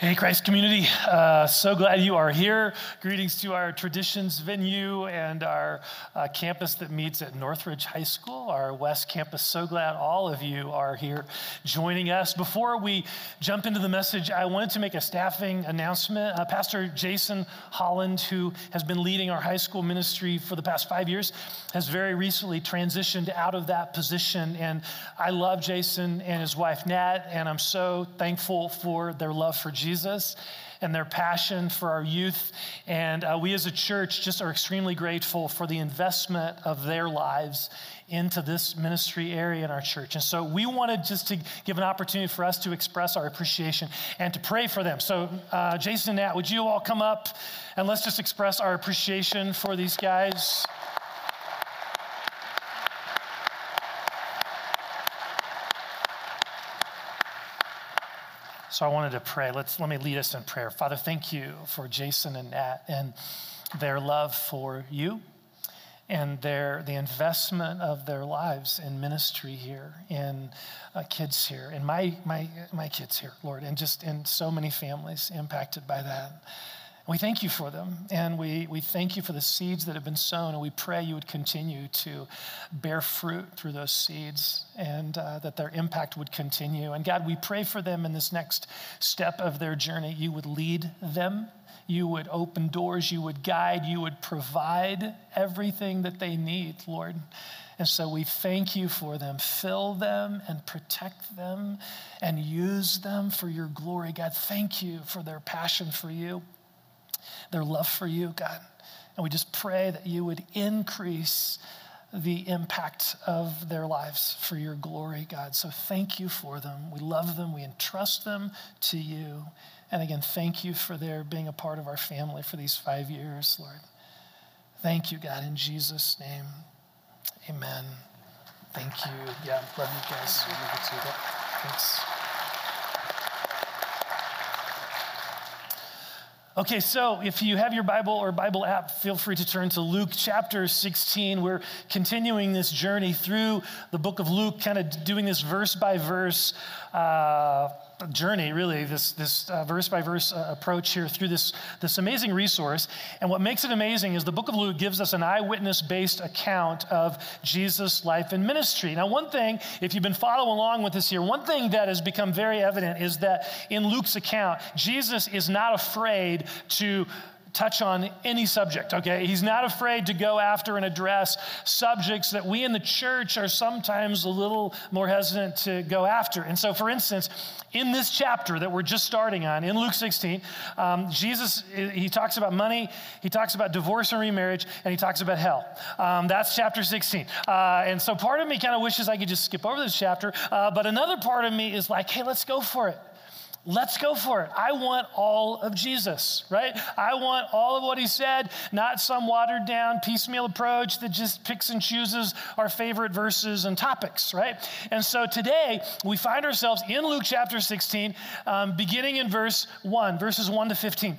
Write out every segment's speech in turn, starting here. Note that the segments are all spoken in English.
Hey, Christ community. Uh, so glad you are here. Greetings to our traditions venue and our uh, campus that meets at Northridge High School, our West Campus. So glad all of you are here joining us. Before we jump into the message, I wanted to make a staffing announcement. Uh, Pastor Jason Holland, who has been leading our high school ministry for the past five years, has very recently transitioned out of that position. And I love Jason and his wife, Nat, and I'm so thankful for their love for Jesus. Jesus and their passion for our youth. And uh, we as a church just are extremely grateful for the investment of their lives into this ministry area in our church. And so we wanted just to give an opportunity for us to express our appreciation and to pray for them. So, uh, Jason and Nat, would you all come up and let's just express our appreciation for these guys? So I wanted to pray. Let's let me lead us in prayer. Father, thank you for Jason and Nat and their love for you and their the investment of their lives in ministry here, in uh, kids here, in my my my kids here, Lord, and just in so many families impacted by that. We thank you for them, and we, we thank you for the seeds that have been sown, and we pray you would continue to bear fruit through those seeds and uh, that their impact would continue. And God, we pray for them in this next step of their journey. You would lead them, you would open doors, you would guide, you would provide everything that they need, Lord. And so we thank you for them. Fill them and protect them and use them for your glory. God, thank you for their passion for you their love for you, God. And we just pray that you would increase the impact of their lives for your glory, God. So thank you for them. We love them. We entrust them to you. And again, thank you for their being a part of our family for these five years, Lord. Thank you, God, in Jesus' name. Amen. Thank you. Yeah, love you guys. Thanks. Okay, so if you have your Bible or Bible app, feel free to turn to Luke chapter 16. We're continuing this journey through the book of Luke, kind of doing this verse by verse. Uh, journey, really, this, this uh, verse by verse uh, approach here through this, this amazing resource. And what makes it amazing is the book of Luke gives us an eyewitness based account of Jesus' life and ministry. Now, one thing, if you've been following along with this here, one thing that has become very evident is that in Luke's account, Jesus is not afraid to touch on any subject, okay? He's not afraid to go after and address subjects that we in the church are sometimes a little more hesitant to go after. And so, for instance, in this chapter that we're just starting on, in Luke 16, um, Jesus, he talks about money, he talks about divorce and remarriage, and he talks about hell. Um, that's chapter 16. Uh, and so, part of me kind of wishes I could just skip over this chapter, uh, but another part of me is like, hey, let's go for it. Let's go for it. I want all of Jesus, right? I want all of what he said, not some watered down piecemeal approach that just picks and chooses our favorite verses and topics, right? And so today we find ourselves in Luke chapter 16, um, beginning in verse 1, verses 1 to 15.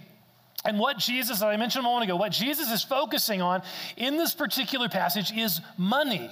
And what Jesus, that I mentioned a moment ago, what Jesus is focusing on in this particular passage is money.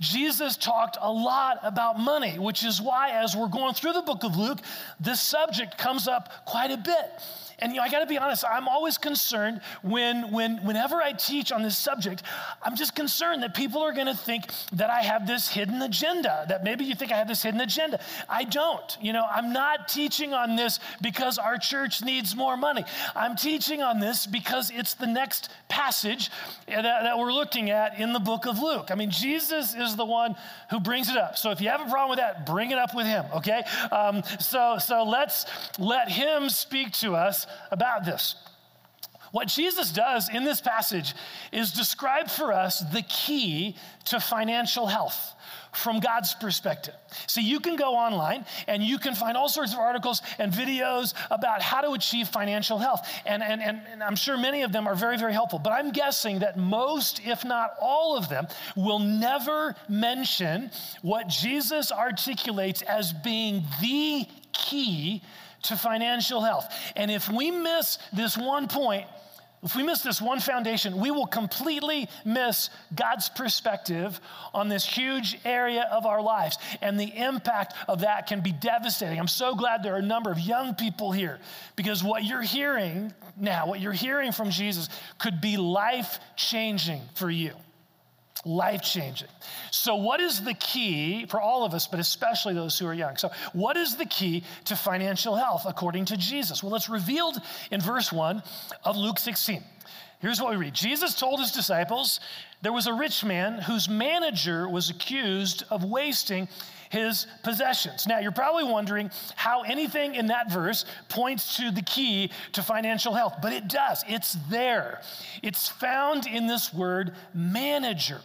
Jesus talked a lot about money, which is why, as we're going through the book of Luke, this subject comes up quite a bit. And you know, I got to be honest, I'm always concerned when, when, whenever I teach on this subject, I'm just concerned that people are going to think that I have this hidden agenda, that maybe you think I have this hidden agenda. I don't. You know, I'm not teaching on this because our church needs more money. I'm teaching on this because it's the next passage that, that we're looking at in the book of Luke. I mean, Jesus is the one who brings it up. So if you have a problem with that, bring it up with him, okay? Um, so, so let's let him speak to us about this. What Jesus does in this passage is describe for us the key to financial health from God's perspective. So you can go online and you can find all sorts of articles and videos about how to achieve financial health. And, and, and, and, I'm sure many of them are very, very helpful. But I'm guessing that most, if not all of them, will never mention what Jesus articulates as being the key to financial health. And if we miss this one point, if we miss this one foundation, we will completely miss God's perspective on this huge area of our lives. And the impact of that can be devastating. I'm so glad there are a number of young people here because what you're hearing now, what you're hearing from Jesus, could be life changing for you life changing. So, what is the key for all of us, but especially those who are young? So, what is the key to financial health according to Jesus? Well, it's revealed in verse 1 of Luke 16. Here's what we read Jesus told his disciples there was a rich man whose manager was accused of wasting his possessions. Now, you're probably wondering how anything in that verse points to the key to financial health, but it does. It's there. It's found in this word manager.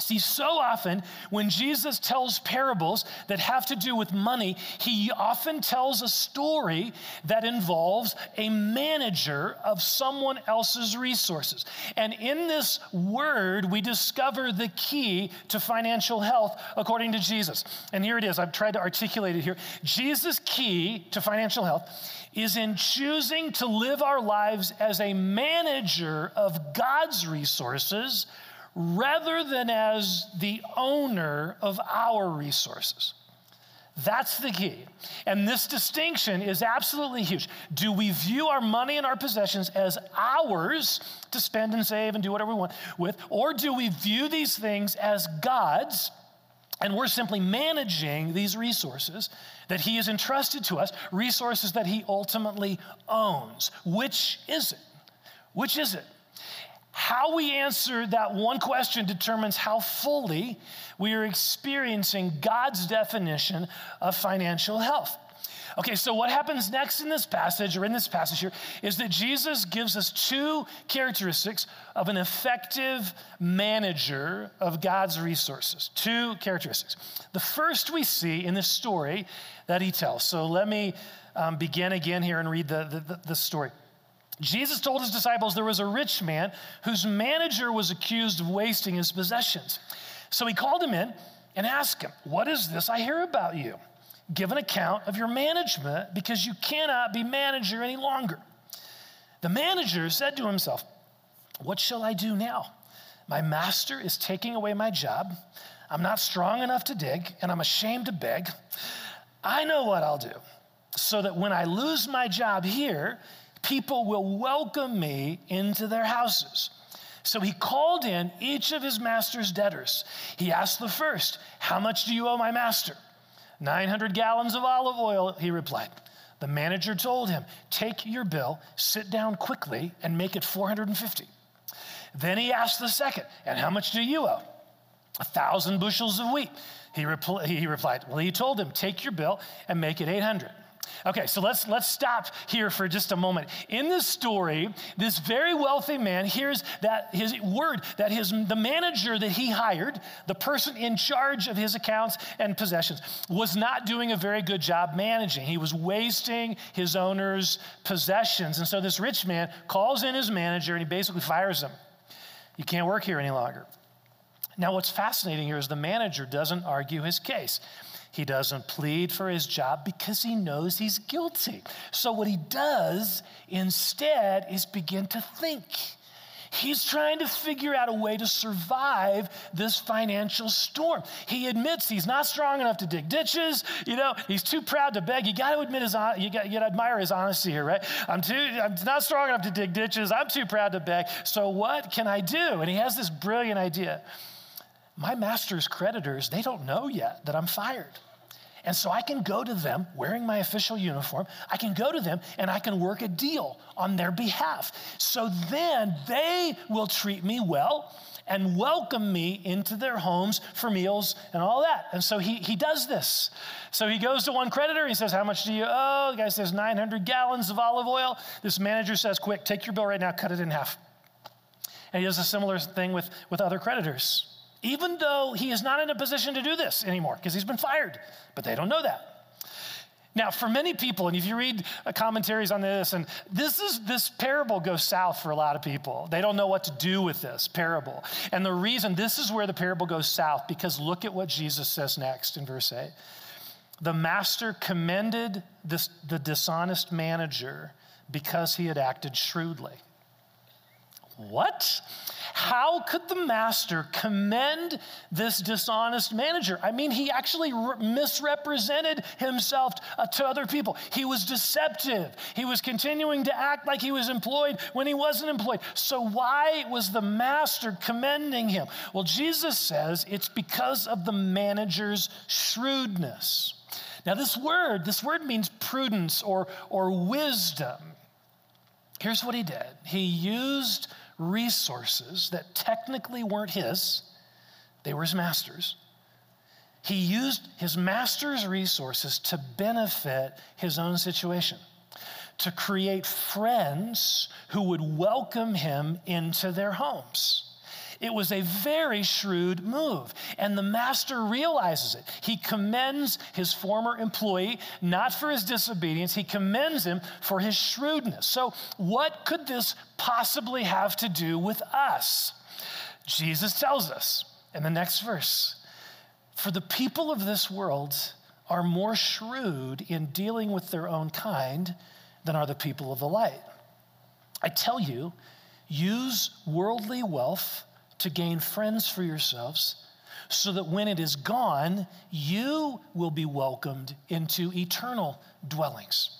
See, so often when Jesus tells parables that have to do with money, he often tells a story that involves a manager of someone else's resources. And in this word, we discover the key to financial health according to Jesus. And here it is. I've tried to articulate it here. Jesus' key to financial health is in choosing to live our lives as a manager of God's resources rather than as the owner of our resources. That's the key. And this distinction is absolutely huge. Do we view our money and our possessions as ours to spend and save and do whatever we want with? Or do we view these things as God's and we're simply managing these resources that He has entrusted to us, resources that He ultimately owns? Which is it? Which is it? How we answer that one question determines how fully we are experiencing God's definition of financial health. Okay, so what happens next in this passage, or in this passage here, is that Jesus gives us two characteristics of an effective manager of God's resources. Two characteristics. The first we see in this story that he tells. So let me um, begin again here and read the, the, the story. Jesus told his disciples there was a rich man whose manager was accused of wasting his possessions. So he called him in and asked him, What is this I hear about you? Give an account of your management because you cannot be manager any longer. The manager said to himself, What shall I do now? My master is taking away my job. I'm not strong enough to dig, and I'm ashamed to beg. I know what I'll do so that when I lose my job here, people will welcome me into their houses. So he called in each of his master's debtors. He asked the first, How much do you owe my master? 900 gallons of olive oil, he replied. The manager told him, Take your bill, sit down quickly, and make it 450. Then he asked the second, And how much do you owe? A thousand bushels of wheat. He, repl- he replied, Well, he told him, Take your bill and make it 800. Okay, so let's let's stop here for just a moment. In this story, this very wealthy man hears that his word that his the manager that he hired, the person in charge of his accounts and possessions, was not doing a very good job managing. He was wasting his owner's possessions. And so this rich man calls in his manager and he basically fires him. You can't work here any longer. Now, what's fascinating here is the manager doesn't argue his case. He doesn't plead for his job because he knows he's guilty. So, what he does instead is begin to think. He's trying to figure out a way to survive this financial storm. He admits he's not strong enough to dig ditches. You know, he's too proud to beg. You got to admit his, you got, you got to admire his honesty here, right? I'm too, I'm not strong enough to dig ditches. I'm too proud to beg. So what can I do? And he has this brilliant idea my master's creditors, they don't know yet that I'm fired. And so I can go to them wearing my official uniform. I can go to them and I can work a deal on their behalf. So then they will treat me well and welcome me into their homes for meals and all that. And so he, he does this. So he goes to one creditor. He says, How much do you owe? The guy says, 900 gallons of olive oil. This manager says, Quick, take your bill right now, cut it in half. And he does a similar thing with, with other creditors even though he is not in a position to do this anymore because he's been fired. But they don't know that. Now, for many people, and if you read uh, commentaries on this, and this is this parable goes south for a lot of people. They don't know what to do with this parable. And the reason this is where the parable goes south, because look at what Jesus says next in verse 8. The master commended this, the dishonest manager because he had acted shrewdly. What? How could the master commend this dishonest manager? I mean, he actually re- misrepresented himself to other people. He was deceptive. He was continuing to act like he was employed when he wasn't employed. So, why was the master commending him? Well, Jesus says it's because of the manager's shrewdness. Now, this word, this word means prudence or, or wisdom. Here's what he did he used resources that technically weren't his, they were his master's. He used his master's resources to benefit his own situation, to create friends who would welcome him into their homes. It was a very shrewd move. And the master realizes it. He commends his former employee, not for his disobedience, he commends him for his shrewdness. So, what could this possibly have to do with us? Jesus tells us in the next verse For the people of this world are more shrewd in dealing with their own kind than are the people of the light. I tell you, use worldly wealth to gain friends for yourselves, so that when it is gone, you will be welcomed into eternal dwellings.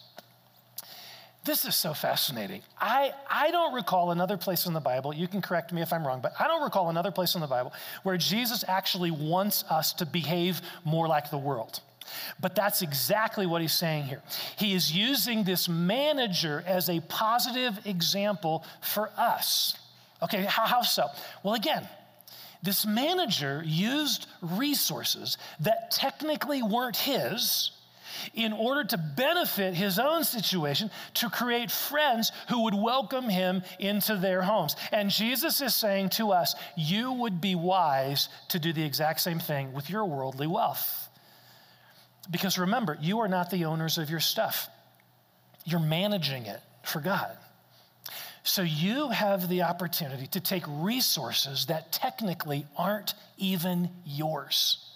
This is so fascinating. I, I don't recall another place in the Bible, you can correct me if I'm wrong, but I don't recall another place in the Bible where Jesus actually wants us to behave more like the world. But that's exactly what he's saying here. He is using this manager as a positive example for us. Okay, how, how so? Well, again, this manager used resources that technically weren't his in order to benefit his own situation to create friends who would welcome him into their homes. And Jesus is saying to us, you would be wise to do the exact same thing with your worldly wealth. Because remember, you are not the owners of your stuff, you're managing it for God. So you have the opportunity to take resources that technically aren't even yours.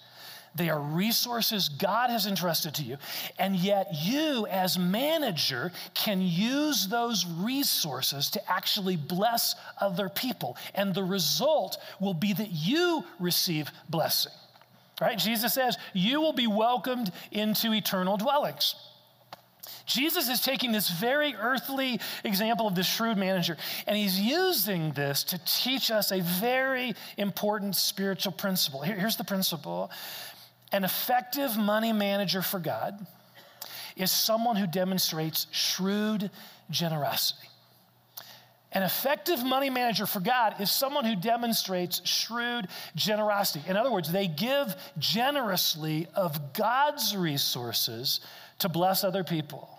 They are resources God has entrusted to you. And yet, you, as manager, can use those resources to actually bless other people. And the result will be that you receive blessing. Right? Jesus says, You will be welcomed into eternal dwellings. Jesus is taking this very earthly example of the shrewd manager, and he's using this to teach us a very important spiritual principle. Here, here's the principle an effective money manager for God is someone who demonstrates shrewd generosity. An effective money manager for God is someone who demonstrates shrewd generosity. In other words, they give generously of God's resources to bless other people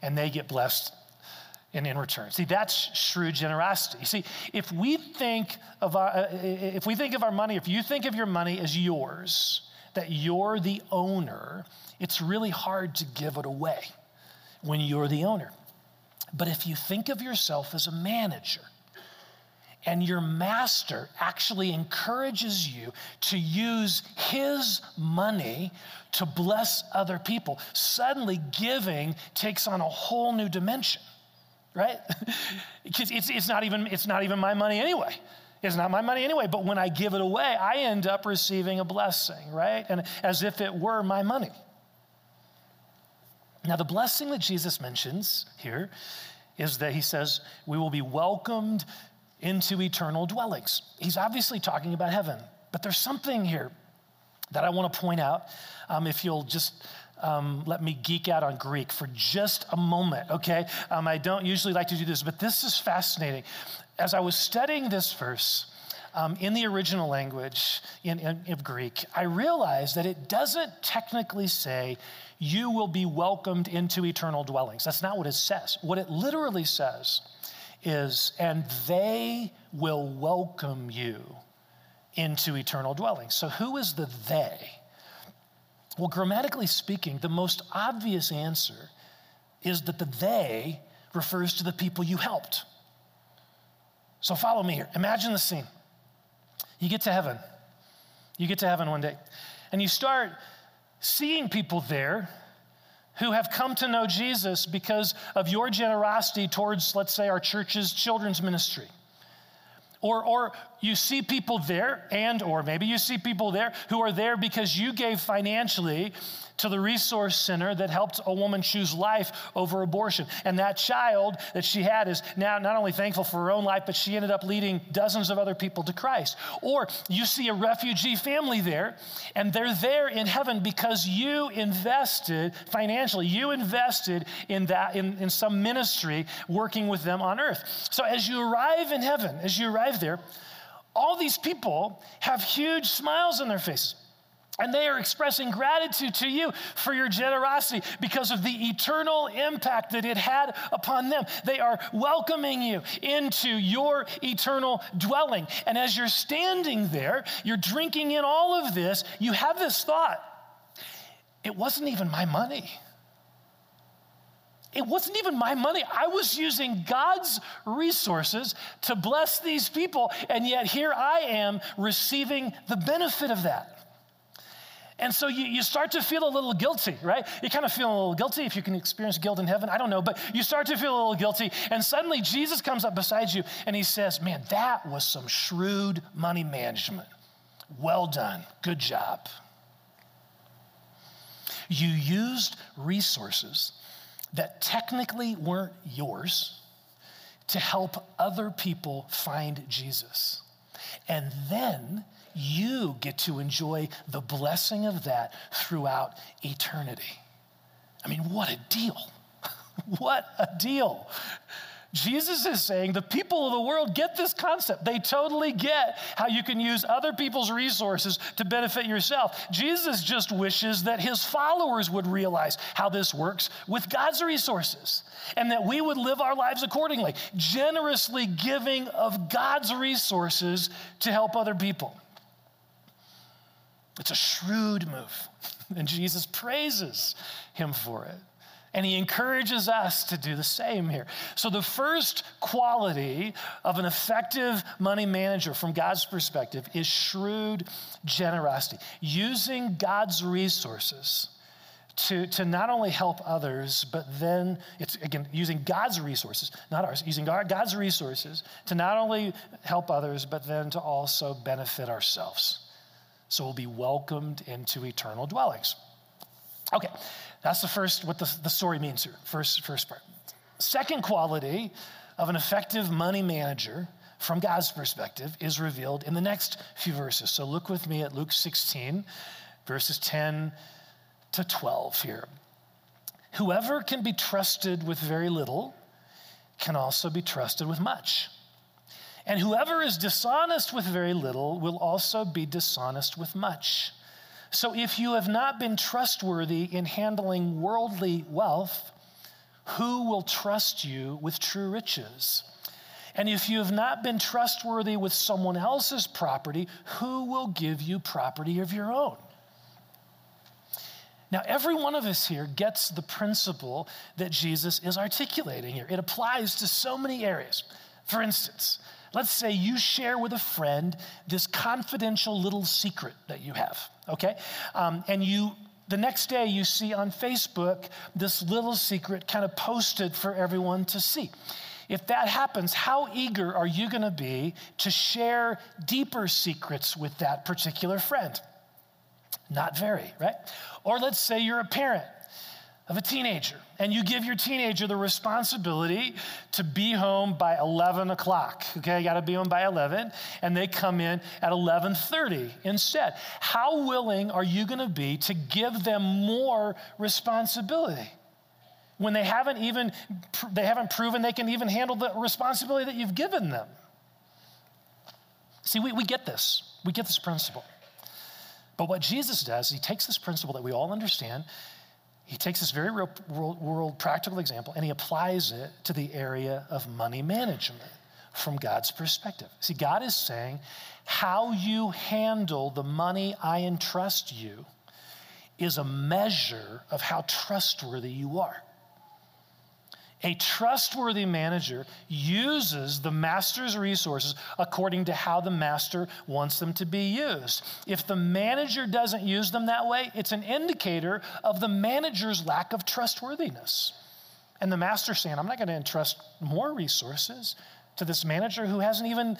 and they get blessed in, in return. See, that's shrewd generosity. See, if we think of our, uh, if we think of our money, if you think of your money as yours, that you're the owner, it's really hard to give it away when you're the owner. But if you think of yourself as a manager, and your master actually encourages you to use his money to bless other people. Suddenly, giving takes on a whole new dimension, right? Because it's, it's, not even, it's not even my money anyway. It's not my money anyway, but when I give it away, I end up receiving a blessing, right? And as if it were my money. Now, the blessing that Jesus mentions here is that he says, We will be welcomed into eternal dwellings. He's obviously talking about heaven, but there's something here that I want to point out. Um, if you'll just um, let me geek out on Greek for just a moment, okay? Um, I don't usually like to do this, but this is fascinating. As I was studying this verse, um, in the original language in, in, in Greek, I realized that it doesn't technically say, you will be welcomed into eternal dwellings. That's not what it says. What it literally says is, and they will welcome you into eternal dwellings. So, who is the they? Well, grammatically speaking, the most obvious answer is that the they refers to the people you helped. So, follow me here. Imagine the scene. You get to heaven. You get to heaven one day, and you start seeing people there who have come to know Jesus because of your generosity towards, let's say, our church's children's ministry. Or, or you see people there, and or maybe you see people there who are there because you gave financially to the resource center that helped a woman choose life over abortion. And that child that she had is now not only thankful for her own life, but she ended up leading dozens of other people to Christ. Or you see a refugee family there, and they're there in heaven because you invested financially, you invested in that, in, in some ministry working with them on earth. So as you arrive in heaven, as you arrive there, all these people have huge smiles on their faces. And they are expressing gratitude to you for your generosity because of the eternal impact that it had upon them. They are welcoming you into your eternal dwelling. And as you're standing there, you're drinking in all of this, you have this thought it wasn't even my money. It wasn't even my money. I was using God's resources to bless these people, and yet here I am receiving the benefit of that. And so you, you start to feel a little guilty, right? You kind of feel a little guilty if you can experience guilt in heaven. I don't know, but you start to feel a little guilty. And suddenly Jesus comes up beside you and he says, Man, that was some shrewd money management. Well done. Good job. You used resources that technically weren't yours to help other people find Jesus. And then you get to enjoy the blessing of that throughout eternity. I mean, what a deal! what a deal! Jesus is saying the people of the world get this concept. They totally get how you can use other people's resources to benefit yourself. Jesus just wishes that his followers would realize how this works with God's resources and that we would live our lives accordingly, generously giving of God's resources to help other people. It's a shrewd move, and Jesus praises him for it. And he encourages us to do the same here. So, the first quality of an effective money manager from God's perspective is shrewd generosity, using God's resources to, to not only help others, but then it's again using God's resources, not ours, using God's resources to not only help others, but then to also benefit ourselves so we'll be welcomed into eternal dwellings. Okay, that's the first, what the, the story means here, first, first part. Second quality of an effective money manager from God's perspective is revealed in the next few verses. So look with me at Luke 16, verses 10 to 12 here. Whoever can be trusted with very little can also be trusted with much. And whoever is dishonest with very little will also be dishonest with much. So if you have not been trustworthy in handling worldly wealth, who will trust you with true riches? And if you have not been trustworthy with someone else's property, who will give you property of your own? Now, every one of us here gets the principle that Jesus is articulating here. It applies to so many areas. For instance, Let's say you share with a friend this confidential little secret that you have, okay? Um, and you the next day you see on Facebook this little secret kind of posted for everyone to see. If that happens, how eager are you going to be to share deeper secrets with that particular friend? Not very, right? Or let's say you're a parent of a teenager and you give your teenager the responsibility to be home by 11 o'clock okay? You got to be home by 11 and they come in at 11.30 instead. How willing are you going to be to give them more responsibility when they haven't even they haven't proven they can even handle the responsibility that you've given them? See we, we get this. We get this principle. But what jesus does he takes this principle that we all understand he takes this very real world, world practical example and he applies it to the area of money management from God's perspective. See, God is saying, how you handle the money I entrust you is a measure of how trustworthy you are. A trustworthy manager uses the master's resources according to how the master wants them to be used. If the manager doesn't use them that way, it's an indicator of the manager's lack of trustworthiness. And the master saying, I'm not going to entrust more resources to this manager who hasn't even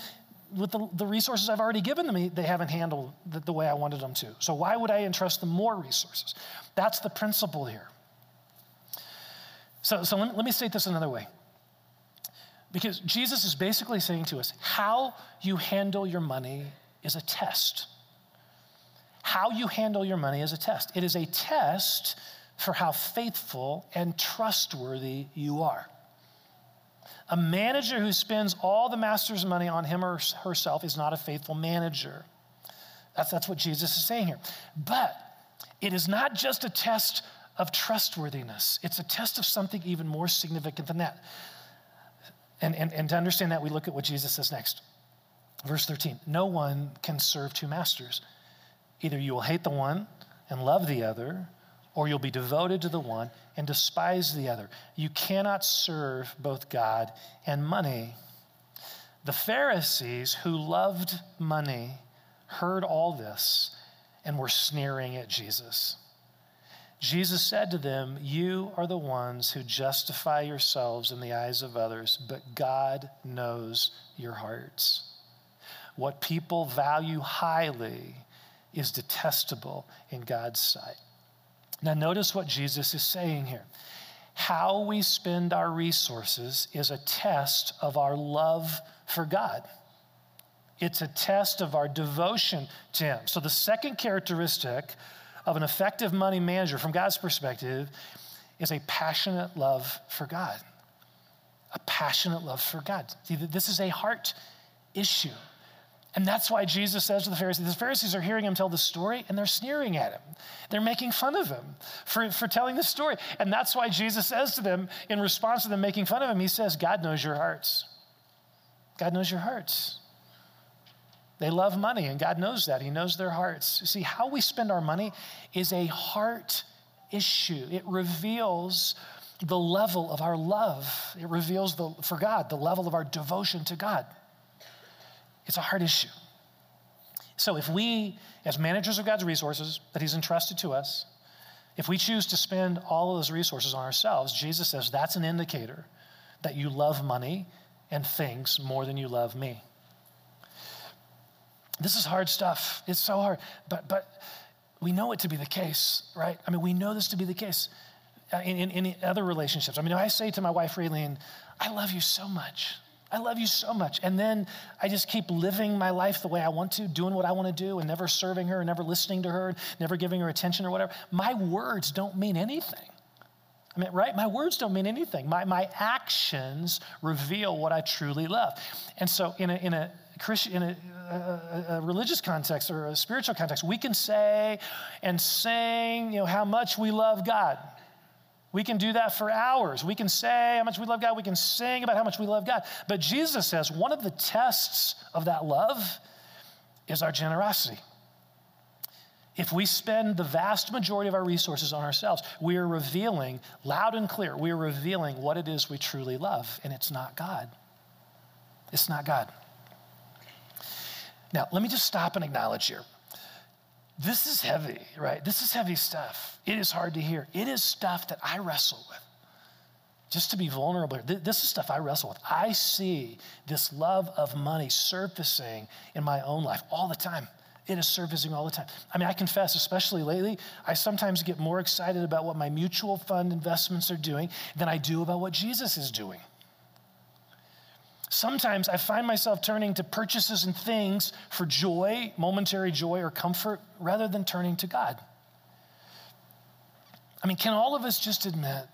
with the, the resources I've already given them, they haven't handled the, the way I wanted them to. So why would I entrust them more resources? That's the principle here. So, so let, let me state this another way. Because Jesus is basically saying to us how you handle your money is a test. How you handle your money is a test. It is a test for how faithful and trustworthy you are. A manager who spends all the master's money on him or herself is not a faithful manager. That's, that's what Jesus is saying here. But it is not just a test of trustworthiness, it's a test of something even more significant than that. And, and, and to understand that, we look at what Jesus says next. Verse 13 No one can serve two masters. Either you will hate the one and love the other, or you'll be devoted to the one and despise the other. You cannot serve both God and money. The Pharisees who loved money heard all this and were sneering at Jesus. Jesus said to them, You are the ones who justify yourselves in the eyes of others, but God knows your hearts. What people value highly is detestable in God's sight. Now, notice what Jesus is saying here. How we spend our resources is a test of our love for God. It's a test of our devotion to Him. So, the second characteristic of an effective money manager, from God's perspective, is a passionate love for God. A passionate love for God. See, this is a heart issue. And that's why Jesus says to the Pharisees, the Pharisees are hearing him tell the story and they're sneering at him. They're making fun of him for, for telling the story. And that's why Jesus says to them, in response to them making fun of him, he says, God knows your hearts. God knows your hearts. They love money, and God knows that. He knows their hearts. You see, how we spend our money is a heart issue. It reveals the level of our love, it reveals the, for God the level of our devotion to God. It's a heart issue. So if we, as managers of God's resources that He's entrusted to us, if we choose to spend all of those resources on ourselves, Jesus says that's an indicator that you love money and things more than you love me. This is hard stuff. It's so hard. But, but we know it to be the case, right? I mean, we know this to be the case uh, in, in, in other relationships. I mean, if I say to my wife, Raylene, I love you so much. I love you so much. And then I just keep living my life the way I want to, doing what I want to do, and never serving her, and never listening to her, never giving her attention or whatever. My words don't mean anything. I mean, right? My words don't mean anything. My, my actions reveal what I truly love. And so, in a, in a Christian, in a, a, a, religious context or a spiritual context, we can say and sing, you know, how much we love God. We can do that for hours. We can say how much we love God. We can sing about how much we love God. But Jesus says one of the tests of that love is our generosity. If we spend the vast majority of our resources on ourselves, we are revealing loud and clear, we are revealing what it is we truly love, and it's not God. It's not God. Now, let me just stop and acknowledge here this is heavy, right? This is heavy stuff. It is hard to hear. It is stuff that I wrestle with. Just to be vulnerable, this is stuff I wrestle with. I see this love of money surfacing in my own life all the time. It is surfacing all the time. I mean, I confess, especially lately, I sometimes get more excited about what my mutual fund investments are doing than I do about what Jesus is doing. Sometimes I find myself turning to purchases and things for joy, momentary joy or comfort, rather than turning to God. I mean, can all of us just admit?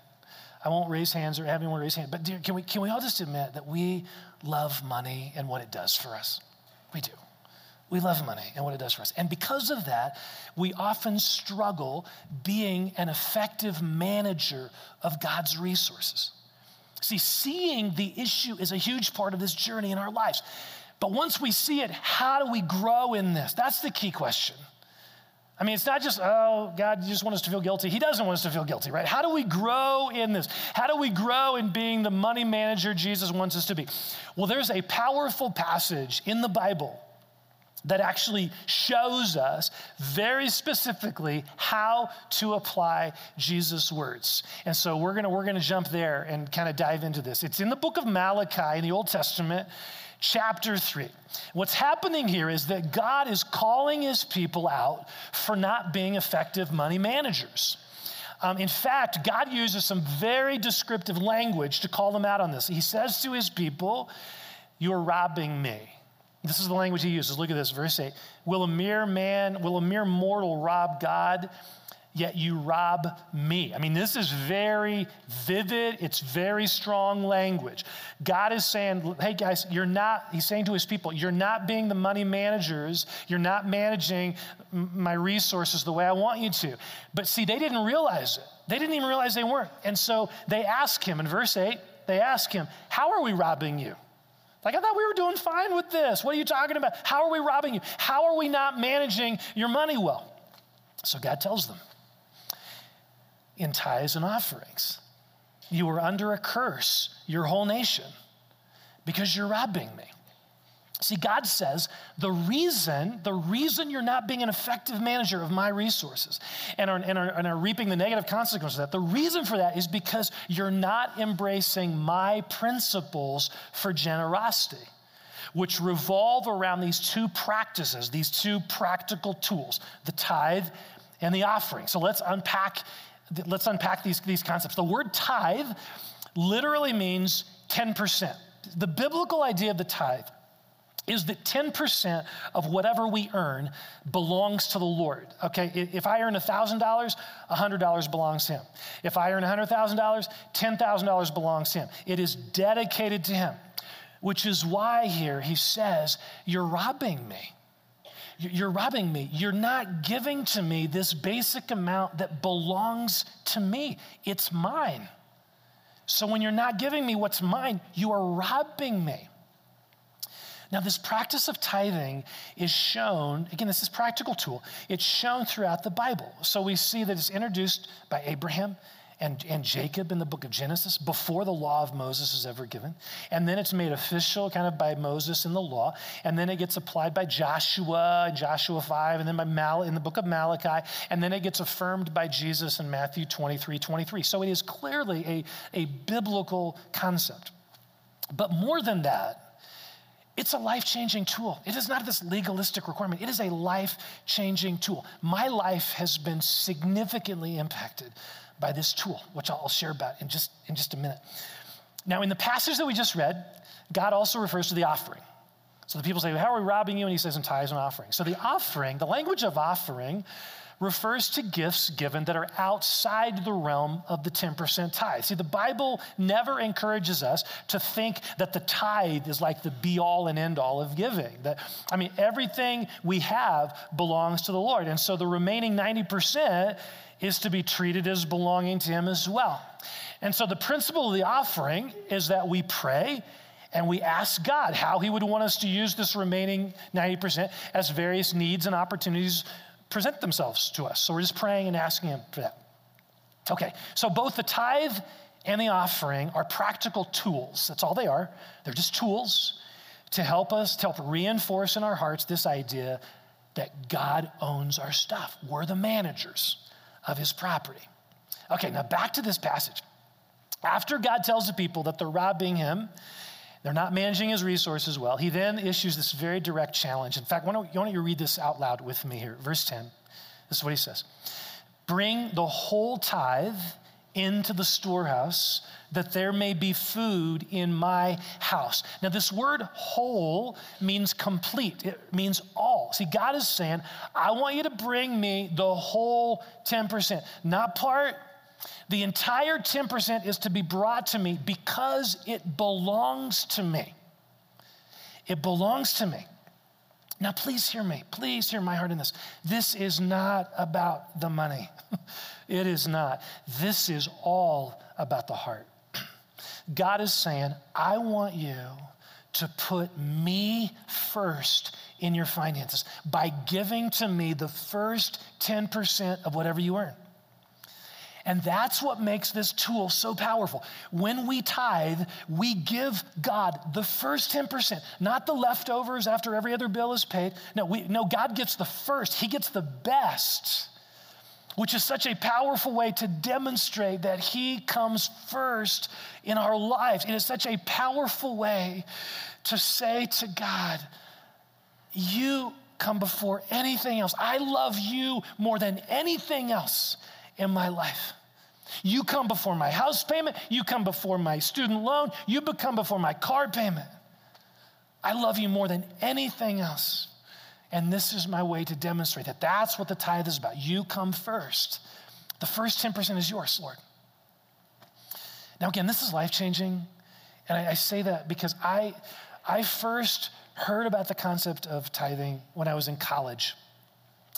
I won't raise hands or have anyone raise hands, but dear, can we, can we all just admit that we love money and what it does for us? We do. We love money and what it does for us. And because of that, we often struggle being an effective manager of God's resources. See, seeing the issue is a huge part of this journey in our lives. But once we see it, how do we grow in this? That's the key question. I mean, it's not just, oh, God, you just want us to feel guilty. He doesn't want us to feel guilty, right? How do we grow in this? How do we grow in being the money manager Jesus wants us to be? Well, there's a powerful passage in the Bible that actually shows us very specifically how to apply Jesus' words. And so we're gonna, we're gonna jump there and kind of dive into this. It's in the book of Malachi in the Old Testament, chapter 3. What's happening here is that God is calling his people out for not being effective money managers. Um, in fact, God uses some very descriptive language to call them out on this. He says to his people, You're robbing me. This is the language he uses. Look at this, verse 8. Will a mere man, will a mere mortal rob God? Yet you rob me. I mean, this is very vivid. It's very strong language. God is saying, hey guys, you're not, he's saying to his people, you're not being the money managers. You're not managing my resources the way I want you to. But see, they didn't realize it. They didn't even realize they weren't. And so they ask him in verse 8, they ask him, How are we robbing you? Like, I thought we were doing fine with this. What are you talking about? How are we robbing you? How are we not managing your money well? So God tells them in tithes and offerings, you are under a curse, your whole nation, because you're robbing me. See, God says the reason, the reason you're not being an effective manager of my resources and are, and are, and are reaping the negative consequences of that, the reason for that is because you're not embracing my principles for generosity, which revolve around these two practices, these two practical tools, the tithe and the offering. So let's unpack, let's unpack these, these concepts. The word tithe literally means 10%. The biblical idea of the tithe is that 10% of whatever we earn belongs to the Lord. Okay, if I earn $1,000, $100 belongs to Him. If I earn $100,000, $10,000 belongs to Him. It is dedicated to Him, which is why here He says, You're robbing me. You're robbing me. You're not giving to me this basic amount that belongs to me. It's mine. So when you're not giving me what's mine, you are robbing me. Now, this practice of tithing is shown, again, this is practical tool. It's shown throughout the Bible. So we see that it's introduced by Abraham and, and Jacob in the book of Genesis before the law of Moses is ever given. And then it's made official kind of by Moses in the law. And then it gets applied by Joshua in Joshua 5, and then by Mal in the book of Malachi. And then it gets affirmed by Jesus in Matthew 23 23. So it is clearly a, a biblical concept. But more than that, it's a life changing tool. It is not this legalistic requirement, it is a life changing tool. My life has been significantly impacted by this tool, which I'll share about in just, in just a minute. Now, in the passage that we just read, God also refers to the offering. So the people say, How are we robbing you? And he says, In tithes and offerings. So the offering, the language of offering, refers to gifts given that are outside the realm of the 10% tithe. See, the Bible never encourages us to think that the tithe is like the be all and end all of giving. That, I mean, everything we have belongs to the Lord. And so the remaining 90% is to be treated as belonging to Him as well. And so the principle of the offering is that we pray and we ask God how He would want us to use this remaining 90% as various needs and opportunities present themselves to us. So we're just praying and asking Him for that. Okay, so both the tithe and the offering are practical tools. That's all they are. They're just tools to help us, to help reinforce in our hearts this idea that God owns our stuff. We're the managers of His property. Okay, now back to this passage. After God tells the people that they're robbing Him, they're not managing his resources well. He then issues this very direct challenge. In fact, why don't, why don't you read this out loud with me here? Verse 10. This is what he says Bring the whole tithe into the storehouse that there may be food in my house. Now, this word whole means complete, it means all. See, God is saying, I want you to bring me the whole 10%, not part, the entire 10% is to be brought to me because it belongs to me. It belongs to me. Now, please hear me. Please hear my heart in this. This is not about the money. it is not. This is all about the heart. God is saying, I want you to put me first in your finances by giving to me the first 10% of whatever you earn. And that's what makes this tool so powerful. When we tithe, we give God the first 10%, not the leftovers after every other bill is paid. No, we, no, God gets the first, He gets the best, which is such a powerful way to demonstrate that He comes first in our lives. It is such a powerful way to say to God, You come before anything else. I love you more than anything else in my life. You come before my house payment, you come before my student loan, you come before my car payment. I love you more than anything else. And this is my way to demonstrate that that's what the tithe is about. You come first. The first 10% is yours, Lord. Now, again, this is life changing. And I, I, say that because I, I first heard about the concept of tithing when I was in college,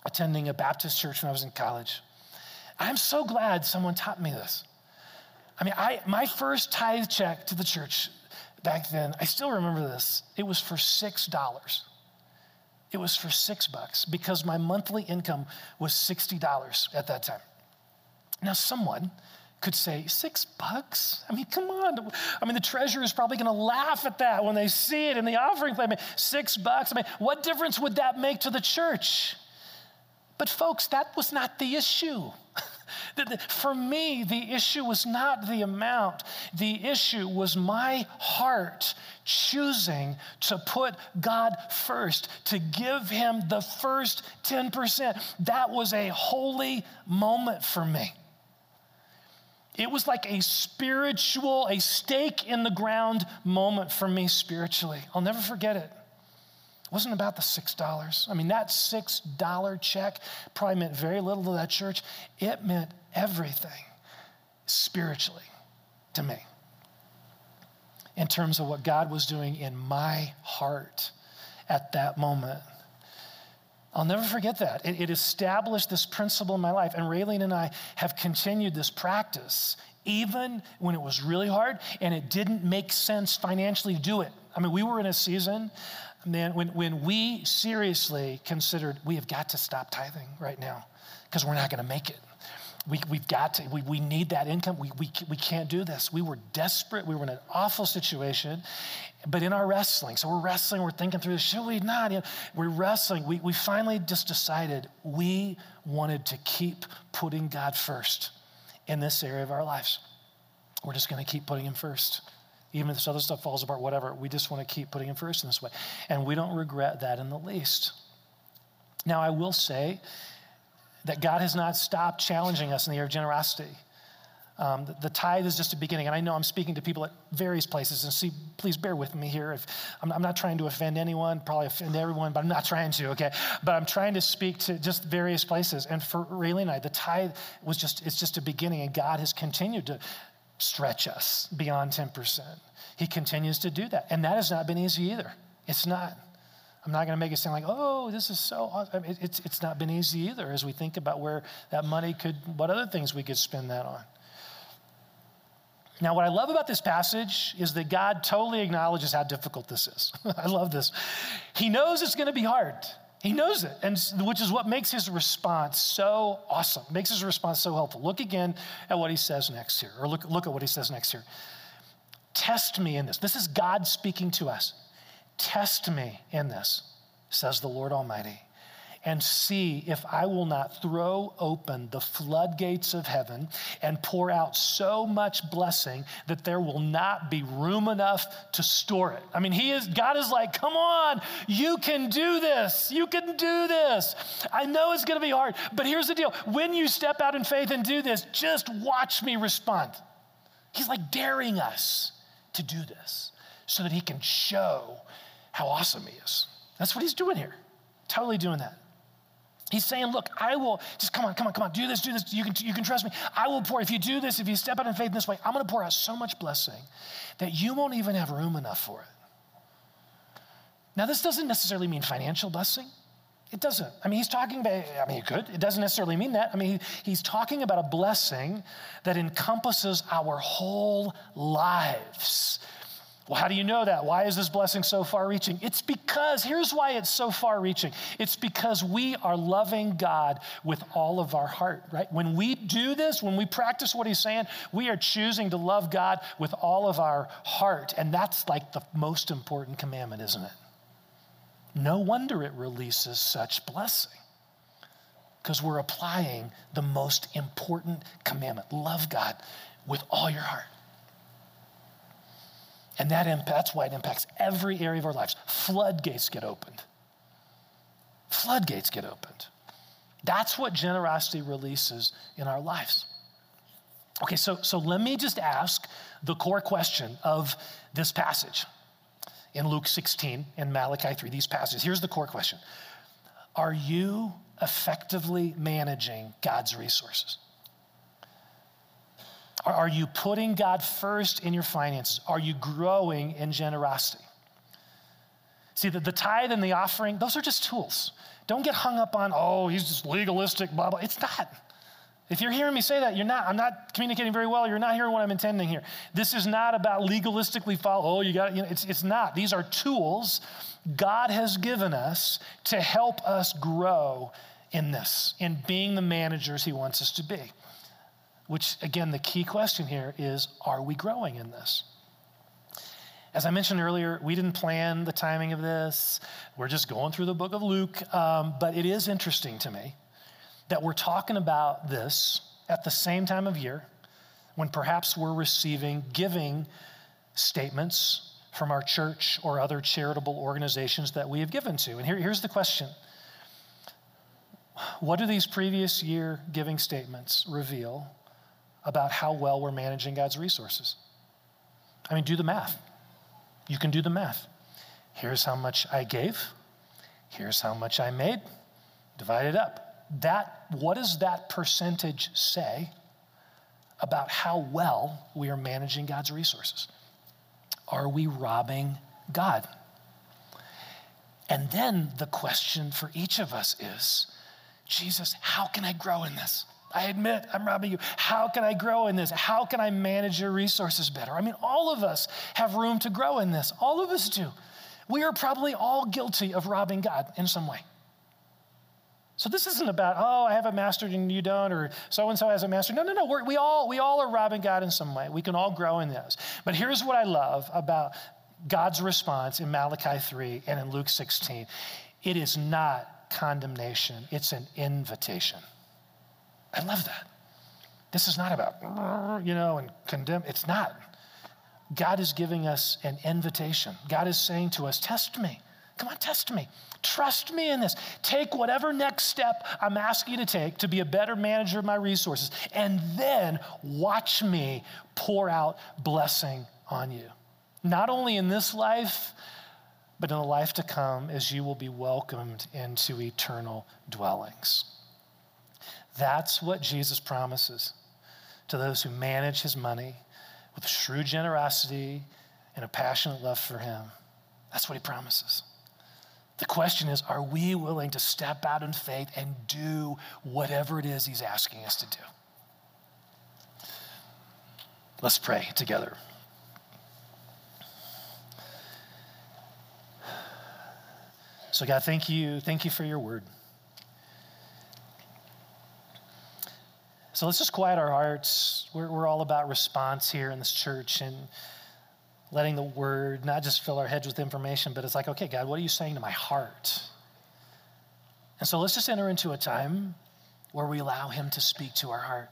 attending a Baptist church when I was in college. I'm so glad someone taught me this. I mean, I, my first tithe check to the church back then, I still remember this. It was for $6. It was for six bucks because my monthly income was $60 at that time. Now, someone could say, six bucks? I mean, come on. I mean, the treasurer is probably going to laugh at that when they see it in the offering plate. I mean, six bucks? I mean, what difference would that make to the church? But, folks, that was not the issue. For me, the issue was not the amount, the issue was my heart choosing to put God first, to give Him the first 10%. That was a holy moment for me. It was like a spiritual, a stake in the ground moment for me spiritually. I'll never forget it. It wasn't about the $6. I mean, that $6 check probably meant very little to that church. It meant everything spiritually to me in terms of what God was doing in my heart at that moment. I'll never forget that. It, it, established this principle in my life. And Raylene and I have continued this practice even when it was really hard and it didn't make sense financially to do it. I mean, we were in a season, man, when, when we seriously considered we have got to stop tithing right now because we're not going to make it. We, we've got to, we, we need that income. We, we, we can't do this. We were desperate. We were in an awful situation. But in our wrestling, so we're wrestling, we're thinking through this, should we not? You know, we're wrestling. We, we finally just decided we wanted to keep putting God first in this area of our lives. We're just going to keep putting Him first. Even if this other stuff falls apart, whatever, we just want to keep putting Him first in this way. And we don't regret that in the least. Now, I will say, that God has not stopped challenging us in the area of generosity. Um, the, the, tithe is just a beginning, and I know I'm speaking to people at various places, and see, please bear with me here. If, I'm, I'm, not trying to offend anyone, probably offend everyone, but I'm not trying to, okay? But I'm trying to speak to just various places. And for Rayleigh and I, the tithe was just, it's just a beginning, and God has continued to stretch us beyond 10%. He continues to do that, and that has not been easy either. It's not. I'm not going to make it sound like, oh, this is so awesome. It, it's, it's not been easy either as we think about where that money could, what other things we could spend that on. Now, what I love about this passage is that God totally acknowledges how difficult this is. I love this. He knows it's going to be hard. He knows it, and which is what makes his response so awesome, makes his response so helpful. Look again at what he says next here, or look, look at what he says next here. Test me in this. This is God speaking to us. Test me in this, says the Lord Almighty, and see if I will not throw open the floodgates of heaven and pour out so much blessing that there will not be room enough to store it. I mean, he is God is like, "Come on, you can do this. You can do this. I know it's going to be hard, but here's the deal. When you step out in faith and do this, just watch me respond." He's like daring us to do this so that he can show how awesome he is. That's what he's doing here. Totally doing that. He's saying, Look, I will, just come on, come on, come on, do this, do this. You can, you can trust me. I will pour. If you do this, if you step out in faith this way, I'm going to pour out so much blessing that you won't even have room enough for it. Now, this doesn't necessarily mean financial blessing. It doesn't. I mean, he's talking about, I mean, it could. It doesn't necessarily mean that. I mean, he's talking about a blessing that encompasses our whole lives Well, how do you know that? Why is this blessing so far reaching? It's because, here's why it's so far reaching. It's because we are loving God with all of our heart, right? When we do this, when we practice what He's saying, we are choosing to love God with all of our heart. And that's like the most important commandment, isn't it? No wonder it releases such blessing because we're applying the most important commandment love God with all your heart. And that that's why it impacts every area of our lives. Floodgates get opened. Floodgates get opened. That's what generosity releases in our lives. Okay, so, so let me just ask the core question of this passage in Luke 16 and Malachi 3, these passages. Here's the core question Are you effectively managing God's resources? Are you putting God first in your finances? Are you growing in generosity? See, the, the tithe and the offering, those are just tools. Don't get hung up on, oh, he's just legalistic, blah, blah. It's not. If you're hearing me say that, you're not, I'm not communicating very well. You're not hearing what I'm intending here. This is not about legalistically follow, oh, you got you know, it's, it's not. These are tools God has given us to help us grow in this, in being the managers he wants us to be. Which, again, the key question here is are we growing in this? As I mentioned earlier, we didn't plan the timing of this. We're just going through the book of Luke. Um, but it is interesting to me that we're talking about this at the same time of year when perhaps we're receiving giving statements from our church or other charitable organizations that we have given to. And here, here's the question What do these previous year giving statements reveal about how well we're managing God's resources. I mean, do the math. You can do the math. Here's how much I gave, here's how much I made, divide it up. That, what does that percentage say about how well we are managing God's resources? Are we robbing God? And then the question for each of us is Jesus, how can I grow in this? I admit I'm robbing you. How can I grow in this? How can I manage your resources better? I mean, all of us have room to grow in this. All of us do. We are probably all guilty of robbing God in some way. So this isn't about, oh, I have a master and you don't, or so and so has a master. No, no, no. We're, we all we all are robbing God in some way. We can all grow in this. But here's what I love about God's response in Malachi 3 and in Luke 16. It is not condemnation, it's an invitation. I love that. This is not about, you know, and condemn. It's not. God is giving us an invitation. God is saying to us, Test me. Come on, test me. Trust me in this. Take whatever next step I'm asking you to take to be a better manager of my resources, and then watch me pour out blessing on you. Not only in this life, but in the life to come as you will be welcomed into eternal dwellings. That's what Jesus promises to those who manage his money with shrewd generosity and a passionate love for him. That's what he promises. The question is are we willing to step out in faith and do whatever it is he's asking us to do? Let's pray together. So, God, thank you. Thank you for your word. So let's just quiet our hearts. We're, we're all about response here in this church and letting the word not just fill our heads with information, but it's like, okay, God, what are you saying to my heart? And so let's just enter into a time where we allow Him to speak to our heart.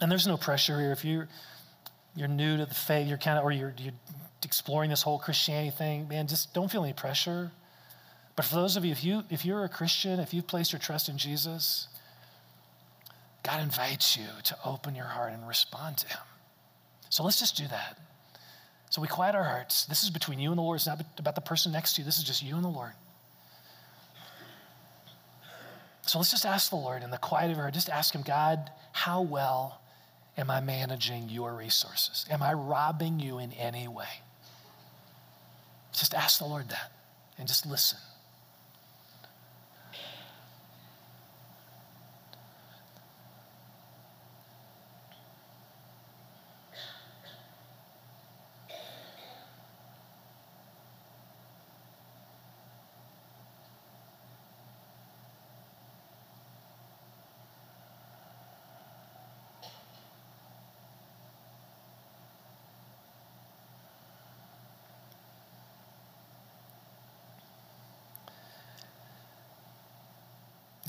And there's no pressure here. If you're, you're new to the faith, you're kind of, or you're, you're exploring this whole Christianity thing, man, just don't feel any pressure. But for those of you, if, you, if you're a Christian, if you've placed your trust in Jesus, God invites you to open your heart and respond to Him. So let's just do that. So we quiet our hearts. This is between you and the Lord. It's not about the person next to you. This is just you and the Lord. So let's just ask the Lord in the quiet of our heart, just ask Him, God, how well am I managing your resources? Am I robbing you in any way? Just ask the Lord that and just listen.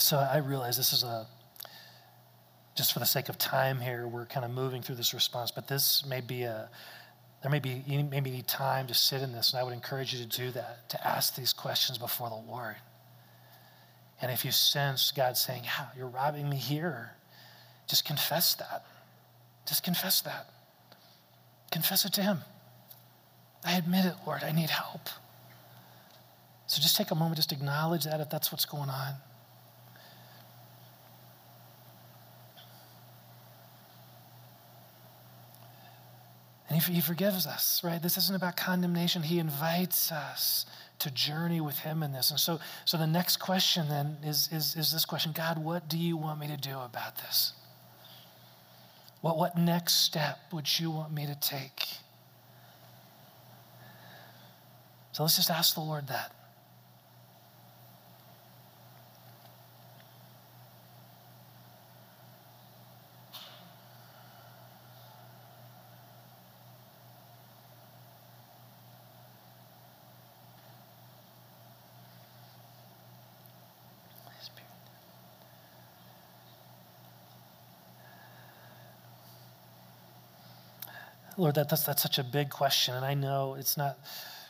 So I realize this is a, just for the sake of time here, we're kind of moving through this response, but this may be a, there may be, you maybe need time to sit in this, and I would encourage you to do that, to ask these questions before the Lord. And if you sense God saying, yeah, you're robbing me here, just confess that. Just confess that. Confess it to Him. I admit it, Lord, I need help. So just take a moment, just acknowledge that if that's what's going on. And he, forgives us, right? This isn't about condemnation. He invites us to journey with him in this. And so, so the next question then is, is, is this question God, what do you want me to do about this? What, what next step would you want me to take? So let's just ask the Lord that. Lord, that, that's, that's such a big question. And I know it's not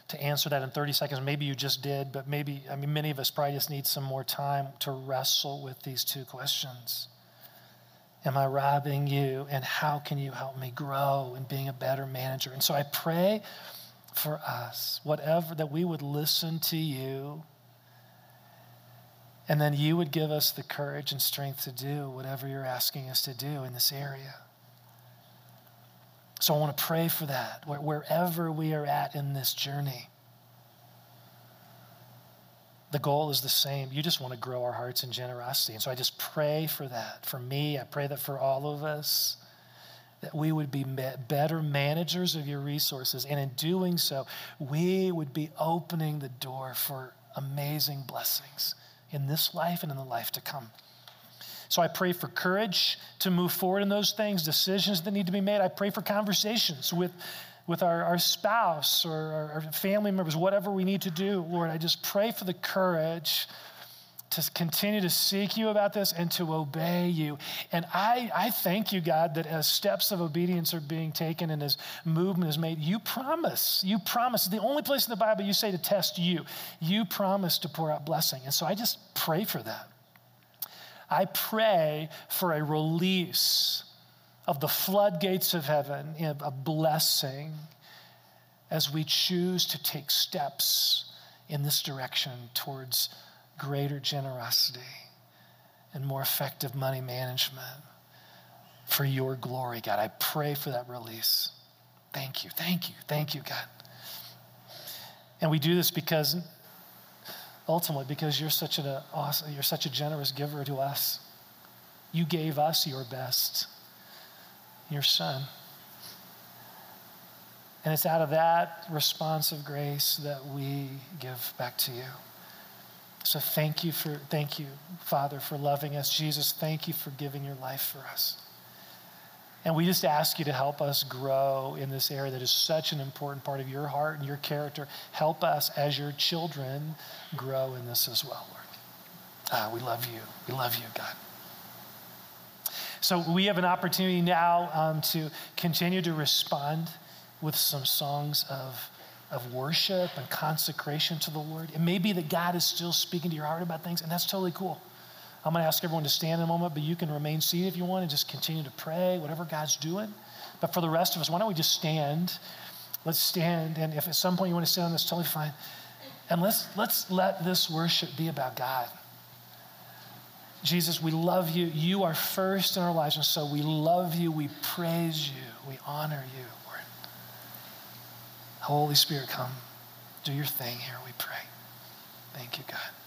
to answer that in 30 seconds. Maybe you just did, but maybe, I mean, many of us probably just need some more time to wrestle with these two questions. Am I robbing you? And how can you help me grow in being a better manager? And so I pray for us, whatever, that we would listen to you. And then you would give us the courage and strength to do whatever you're asking us to do in this area. So I want to pray for that wherever we are at in this journey. The goal is the same. You just want to grow our hearts in generosity. And so I just pray for that. For me, I pray that for all of us, that we would be better managers of your resources. And in doing so, we would be opening the door for amazing blessings in this life and in the life to come. So I pray for courage to move forward in those things, decisions that need to be made. I pray for conversations with, with our, our spouse or our, our family members, whatever we need to do. Lord, I just pray for the courage to continue to seek you about this and to obey you. And I, I thank you, God, that as steps of obedience are being taken and as movement is made, you promise, you promise, the only place in the Bible you say to test you, you promise to pour out blessing. And so I just pray for that. I pray for a release of the floodgates of heaven, a blessing as we choose to take steps in this direction towards greater generosity and more effective money management for your glory, God. I pray for that release. Thank you, thank you, thank you, God. And we do this because ultimately because you're such an uh, awesome, you're such a generous giver to us. You gave us your best, your son. And it's out of that response of grace that we give back to you. So thank you for thank you, Father, for loving us. Jesus, thank you for giving your life for us. And we just ask you to help us grow in this area that is such an important part of your heart and your character. Help us as your children grow in this as well, Lord. Ah, we love you. We love you, God. So we have an opportunity now um, to continue to respond with some songs of, of worship and consecration to the Lord. It may be that God is still speaking to your heart about things, and that's totally cool. I'm going to ask everyone to stand in a moment, but you can remain seated if you want and just continue to pray, whatever God's doing. But for the rest of us, why don't we just stand? Let's stand. And if at some point you want to stand on this, totally fine. And let's, let's let this worship be about God. Jesus, we love you. You are first in our lives. And so we love you. We praise you. We honor you. Holy Spirit, come. Do your thing here, we pray. Thank you, God.